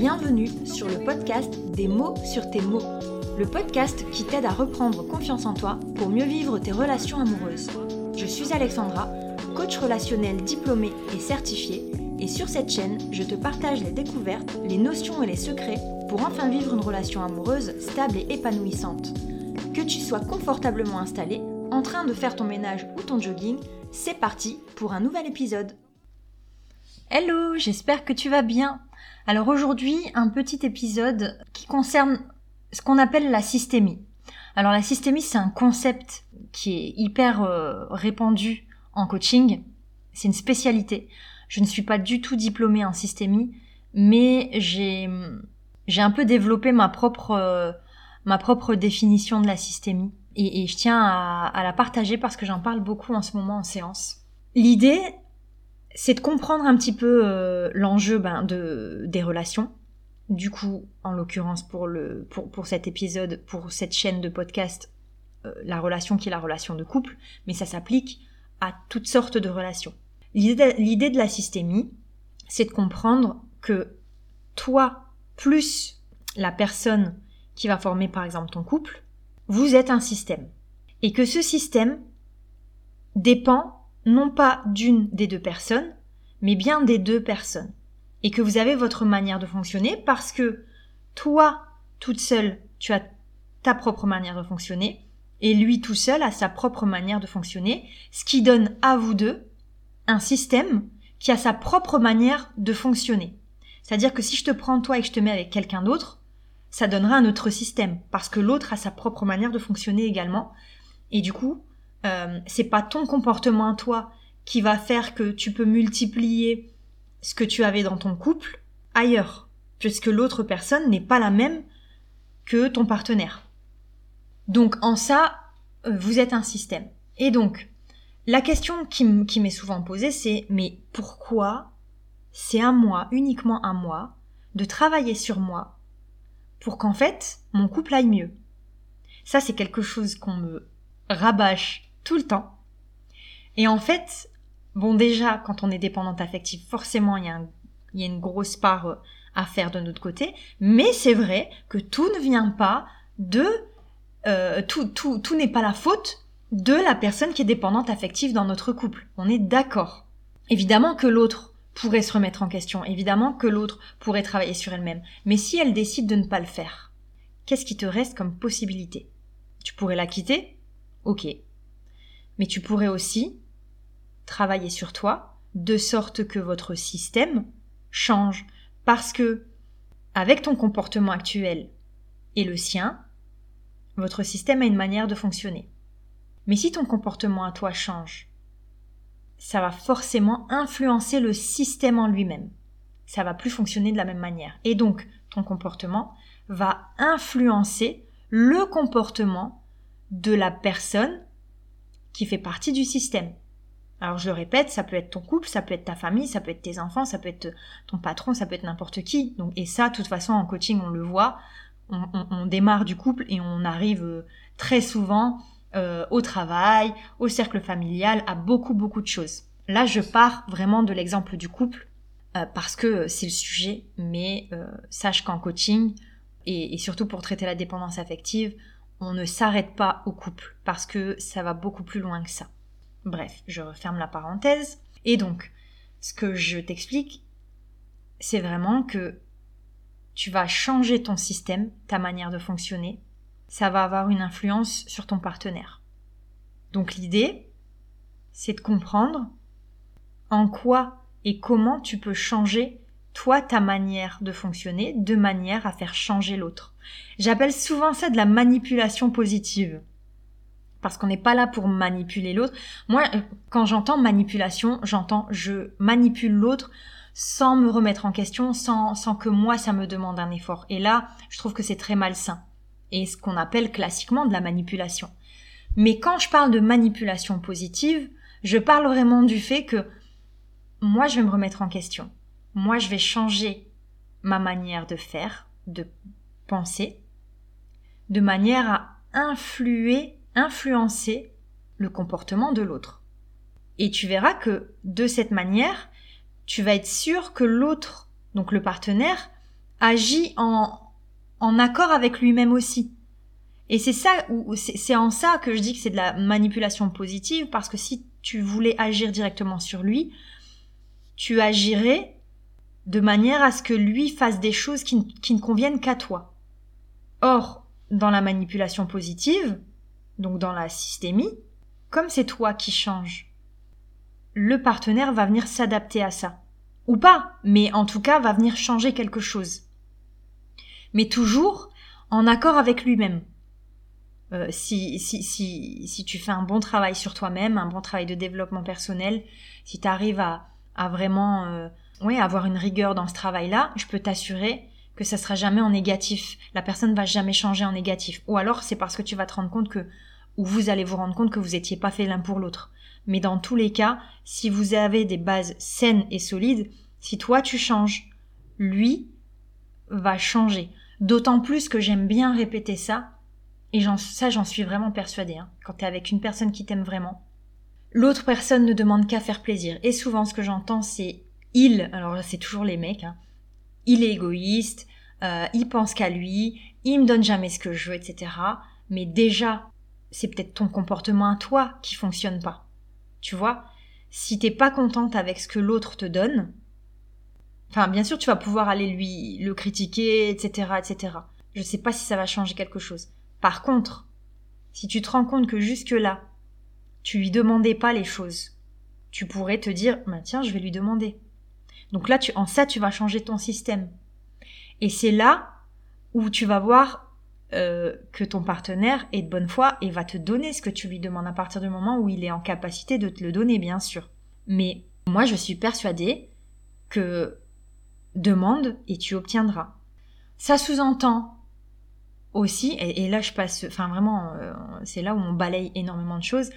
Bienvenue sur le podcast Des mots sur tes mots, le podcast qui t'aide à reprendre confiance en toi pour mieux vivre tes relations amoureuses. Je suis Alexandra, coach relationnel diplômée et certifiée, et sur cette chaîne, je te partage les découvertes, les notions et les secrets pour enfin vivre une relation amoureuse stable et épanouissante. Que tu sois confortablement installé, en train de faire ton ménage ou ton jogging, c'est parti pour un nouvel épisode. Hello, j'espère que tu vas bien. Alors aujourd'hui, un petit épisode qui concerne ce qu'on appelle la systémie. Alors la systémie, c'est un concept qui est hyper euh, répandu en coaching. C'est une spécialité. Je ne suis pas du tout diplômée en systémie, mais j'ai j'ai un peu développé ma propre ma propre définition de la systémie et, je tiens à, à la partager parce que j'en parle beaucoup en ce moment en séance. L'idée, c'est de comprendre un petit peu euh, l'enjeu ben, de, des relations. Du coup, en l'occurrence pour, pour, pour cet épisode, pour cette chaîne de podcast, euh, la relation qui est la relation de couple, mais ça s'applique à toutes sortes de relations. L'idée de la systémie, c'est de comprendre que toi, plus la personne qui va former par exemple ton couple, vous êtes un système. Et que ce système dépend non pas d'une des deux personnes, mais bien des deux personnes. Et que vous avez votre manière de fonctionner parce que toi, toute seule, tu as ta propre manière de fonctionner, et lui tout seul a sa propre manière de fonctionner, ce qui donne à vous deux un système qui a sa propre manière de fonctionner. C'est-à-dire que si je te prends toi et que je te mets avec quelqu'un d'autre, ça donnera un autre système, parce que l'autre a sa propre manière de fonctionner également, et du coup, euh, c'est pas ton comportement toi qui va faire que tu peux multiplier ce que tu avais dans ton couple ailleurs, puisque l'autre personne n'est pas la même que ton partenaire. Donc en ça, euh, vous êtes un système. Et donc, la question qui m'est souvent posée, c'est mais pourquoi c'est à moi, uniquement à moi, de travailler sur moi pour qu'en fait mon couple aille mieux? Ça, c'est quelque chose qu'on me rabâche le temps. Et en fait, bon déjà, quand on est dépendante affective, forcément, il y a, il y a une grosse part euh, à faire de notre côté, mais c'est vrai que tout ne vient pas de... Euh, tout tout, tout n'est pas la faute de la personne qui est dépendante affective dans notre couple. On est d'accord. Évidemment que l'autre pourrait se remettre en question, évidemment que l'autre pourrait travailler sur elle-même, mais si elle décide de ne pas le faire, qu'est-ce qui te reste comme possibilité? Tu pourrais la quitter? Ok. Mais tu pourrais aussi travailler sur toi de sorte que votre système change parce que avec ton comportement actuel et le sien, votre système a une manière de fonctionner. Mais si ton comportement à toi change, ça va forcément influencer le système en lui-même. Ça va plus fonctionner de la même manière. Et donc, ton comportement va influencer le comportement de la personne qui fait partie du système. Alors je le répète, ça peut être ton couple, ça peut être ta famille, ça peut être tes enfants, ça peut être ton patron, ça peut être n'importe qui. Donc et ça, de toute façon, en coaching, on le voit. On, démarre du couple et on arrive euh, très souvent euh, au travail, au cercle familial, à beaucoup beaucoup de choses. Là, je pars vraiment de l'exemple du couple euh, parce que c'est le sujet, mais sache qu'en coaching et, et surtout pour traiter la dépendance affective, on ne s'arrête pas au couple parce que ça va beaucoup plus loin que ça. Bref, je referme la parenthèse. Et donc, ce que je t'explique, c'est vraiment que tu vas changer ton système, ta manière de fonctionner. Ça va avoir une influence sur ton partenaire. Donc l'idée, c'est de comprendre en quoi et comment tu peux changer toi ta manière de fonctionner de manière à faire changer l'autre. J'appelle souvent ça de la manipulation positive. Parce qu'on n'est pas là pour manipuler l'autre. Moi, euh, quand j'entends manipulation, j'entends je manipule l'autre sans me remettre en question, sans, sans que moi ça me demande un effort. Et là, je trouve que c'est très malsain. Et ce qu'on appelle classiquement de la manipulation. Mais quand je parle de manipulation positive, je parle vraiment du fait que moi je vais me remettre en question moi je vais changer ma manière de faire, de penser, de manière à influer, influencer le comportement de l'autre. Et tu verras que de cette manière, tu vas être sûr que l'autre, donc le partenaire, agit en, en accord avec lui-même aussi. Et c'est ça, c'est en ça que je dis que c'est de la manipulation positive, parce que si tu voulais agir directement sur lui, tu agirais de manière à ce que lui fasse des choses qui, ne conviennent qu'à toi. Or, dans la manipulation positive, donc dans la systémie, comme c'est toi qui changes, le partenaire va venir s'adapter à ça. Ou pas, mais en tout cas va venir changer quelque chose. Mais toujours en accord avec lui-même. Euh, si, si, si, si tu fais un bon travail sur toi-même, un bon travail de développement personnel, si tu arrives à, à vraiment euh, oui, avoir une rigueur dans ce travail-là, je peux t'assurer que ça sera jamais en négatif. La personne va jamais changer en négatif. Ou alors c'est parce que tu vas te rendre compte que, ou vous allez vous rendre compte que vous étiez pas fait l'un pour l'autre. Mais dans tous les cas, si vous avez des bases saines et solides, si toi tu changes, lui va changer. D'autant plus que j'aime bien répéter ça, et ça j'en suis vraiment persuadée, hein. quand tu es avec une personne qui t'aime vraiment, l'autre personne ne demande qu'à faire plaisir. Et souvent ce que j'entends c'est il, alors c'est toujours les mecs, hein, il est égoïste, euh, il pense qu'à lui, il me donne jamais ce que je veux, etc. Mais déjà, c'est peut-être ton comportement à toi qui fonctionne pas. Tu vois? Si t'es pas contente avec ce que l'autre te donne, enfin bien sûr tu vas pouvoir aller lui le critiquer, etc., etc. Je sais pas si ça va changer quelque chose. Par contre, si tu te rends compte que jusque là, tu lui demandais pas les choses, tu pourrais te dire, bah, tiens, je vais lui demander. Donc là, tu, en ça, tu vas changer ton système. Et c'est là où tu vas voir euh, que ton partenaire est de bonne foi et va te donner ce que tu lui demandes à partir du moment où il est en capacité de te le donner, bien sûr. Mais moi, je suis persuadée que demande et tu obtiendras. Ça sous-entend aussi, et, là je passe, enfin vraiment, euh, c'est là où on balaye énormément de choses,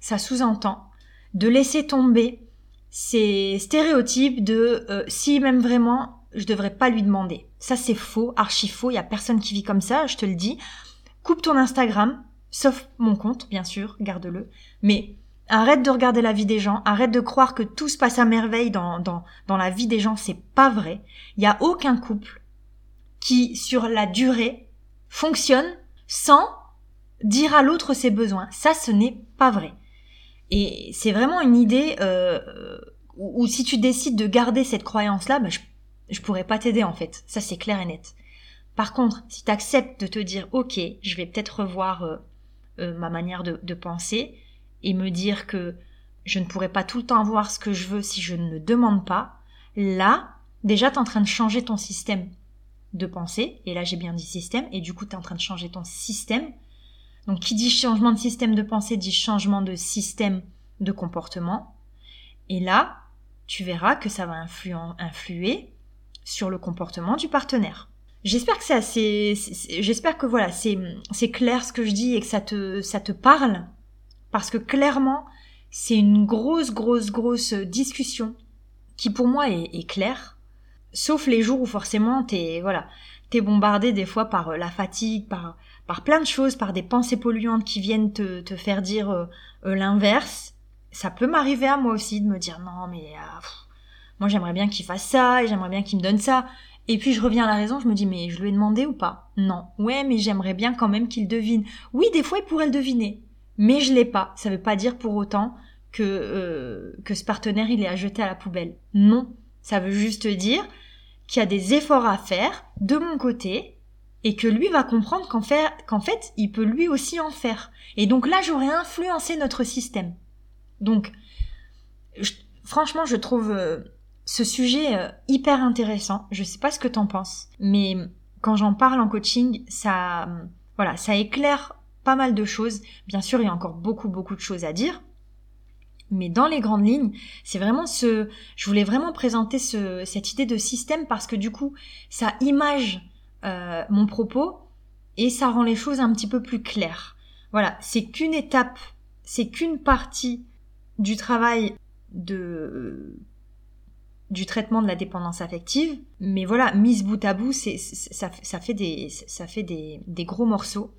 ça sous-entend de laisser tomber ces stéréotypes de euh, si même vraiment, je devrais pas lui demander. Ça c'est faux, archi faux, il y a personne qui vit comme ça, je te le dis. Coupe ton Instagram, sauf mon compte, bien sûr, garde-le, mais arrête de regarder la vie des gens, arrête de croire que tout se passe à merveille dans, dans, dans la vie des gens, c'est pas vrai. Il y a aucun couple qui, sur la durée, fonctionne sans dire à l'autre ses besoins. Ça, ce n'est pas vrai. Et c'est vraiment une idée euh, où, si tu décides de garder cette croyance-là, bah, je, je pourrais pas t'aider en fait. Ça, c'est clair et net. Par contre, si tu acceptes de te dire, ok, je vais peut-être revoir euh, euh, ma manière de, penser et me dire que je ne pourrais pas tout le temps avoir ce que je veux si je ne demande pas, là, déjà, tu es en train de changer ton système de pensée, et là j'ai bien dit système, et du coup tu es en train de changer ton système. Donc qui dit changement de système de pensée dit changement de système de comportement. Et là, tu verras que ça va influer sur le comportement du partenaire. J'espère que c'est j'espère que voilà, c'est, clair ce que je dis et que ça te, ça te parle. Parce que clairement, c'est une grosse, grosse, grosse discussion qui pour moi est, est claire Sauf les jours où forcément t'es voilà, t'es bombardé des fois par la fatigue, par par plein de choses, par des pensées polluantes qui viennent te, te faire dire euh, euh, l'inverse. Ça peut m'arriver à moi aussi de me dire non mais moi j'aimerais bien qu'il fasse ça et j'aimerais bien qu'il me donne ça. Et puis je reviens à la raison, je me dis mais je lui ai demandé ou pas? Non. Ouais mais j'aimerais bien quand même qu'il devine. Oui des fois il pourrait le deviner, mais je l'ai pas. Ça veut pas dire pour autant que que ce partenaire il est à jeter à la poubelle. Non. Ça veut juste dire qu'il y a des efforts à faire de mon côté et que lui va comprendre qu'en fait, qu'en fait, il peut lui aussi en faire. Et donc là, j'aurais influencé notre système. Donc, franchement, je trouve euh, ce sujet euh, hyper intéressant. Je sais pas ce que t'en penses, mais quand j'en parle en coaching, ça, voilà, ça éclaire pas mal de choses. Bien sûr, il y a encore beaucoup, beaucoup de choses à dire. Mais dans les grandes lignes, c'est vraiment ce, je voulais vraiment présenter ce, cette idée de système parce que du coup, ça image euh, mon propos et ça rend les choses un petit peu plus claires. Voilà, c'est qu'une étape, c'est qu'une partie du travail de du traitement de la dépendance affective, mais voilà, mise bout à bout, c'est ça, ça fait des ça fait des, des gros morceaux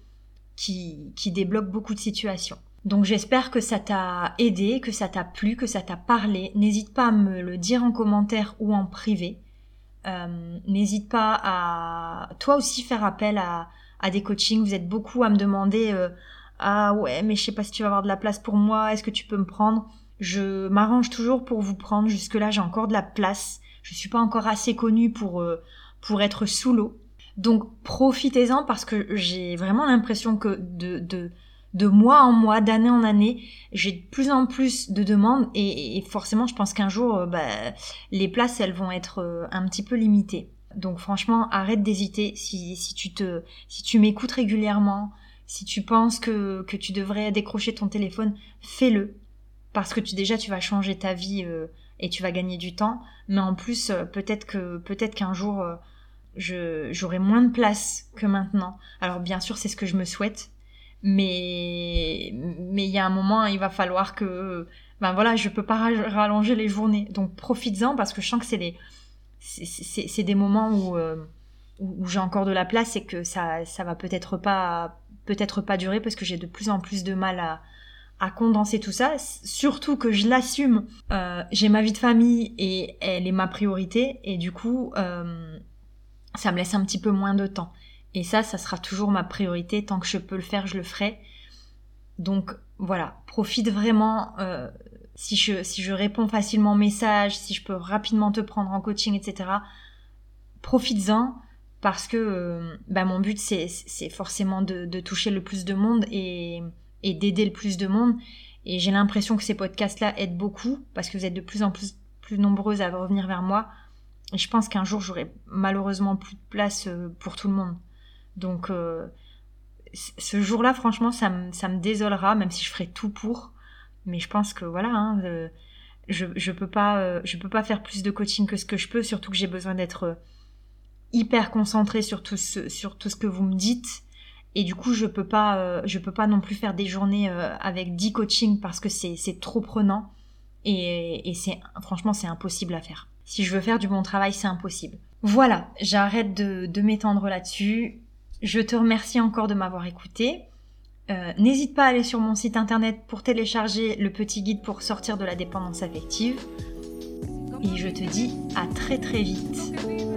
qui qui débloquent beaucoup de situations. Donc j'espère que ça t'a aidé, que ça t'a plu, que ça t'a parlé. N'hésite pas à me le dire en commentaire ou en privé. N'hésite pas à toi aussi faire appel à, des coachings. Vous êtes beaucoup à me demander ah ouais mais je sais pas si tu vas avoir de la place pour moi. Est-ce que tu peux me prendre? Je m'arrange toujours pour vous prendre. Jusque là j'ai encore de la place. Je suis pas encore assez connue pour pour être sous l'eau. Donc profitez-en parce que j'ai vraiment l'impression que de, de, de mois en mois, d'année en année, j'ai de plus en plus de demandes et, forcément je pense qu'un jour euh, bah, les places elles vont être euh, un petit peu limitées. Donc franchement arrête d'hésiter si, si tu te si tu m'écoutes régulièrement, si tu penses que, que tu devrais décrocher ton téléphone, fais-le parce que tu déjà tu vas changer ta vie euh, et tu vas gagner du temps, mais en plus peut-être que peut-être qu'un jour j'aurai moins de place que maintenant. Alors bien sûr, c'est ce que je me souhaite, mais mais il y a un moment, il va falloir que ben voilà, je peux pas rallonger les journées. Donc profites-en parce que je sens que c'est des c'est des moments où euh, où j'ai encore de la place et que ça ça va peut-être pas peut-être pas durer parce que j'ai de plus en plus de mal à à condenser tout ça, surtout que je l'assume. Euh, j'ai ma vie de famille et elle est ma priorité et du coup, euh, ça me laisse un petit peu moins de temps. Et ça, ça sera toujours ma priorité. Tant que je peux le faire, je le ferai. Donc voilà, profite vraiment. Euh, si, je, si je réponds facilement aux messages, si je peux rapidement te prendre en coaching, etc. Profites-en parce que euh, bah, mon but c'est, forcément de, toucher le plus de monde et, et d'aider le plus de monde. Et j'ai l'impression que ces podcasts-là aident beaucoup parce que vous êtes de plus en plus, plus nombreuses à revenir vers moi et je pense qu'un jour, j'aurai malheureusement plus de place euh, pour tout le monde. Donc, euh, ce jour-là, franchement, ça me, ça me désolera, même si je ferai tout pour. Mais je pense que voilà, hein, euh, je, je peux pas, je peux pas faire plus de coaching que ce que je peux, surtout que j'ai besoin d'être hyper concentrée sur tout ce, sur tout ce que vous me dites. Et du coup, je peux peux pas non plus faire des journées avec 10 coachings parce que c'est, trop prenant. Et, et c'est, franchement, c'est impossible à faire. Si je veux faire du bon travail, c'est impossible. Voilà, j'arrête de, m'étendre là-dessus. Je te remercie encore de m'avoir écouté. Euh, n'hésite pas à aller sur mon site internet pour télécharger le petit guide pour sortir de la dépendance affective. Et je te dis à très très vite.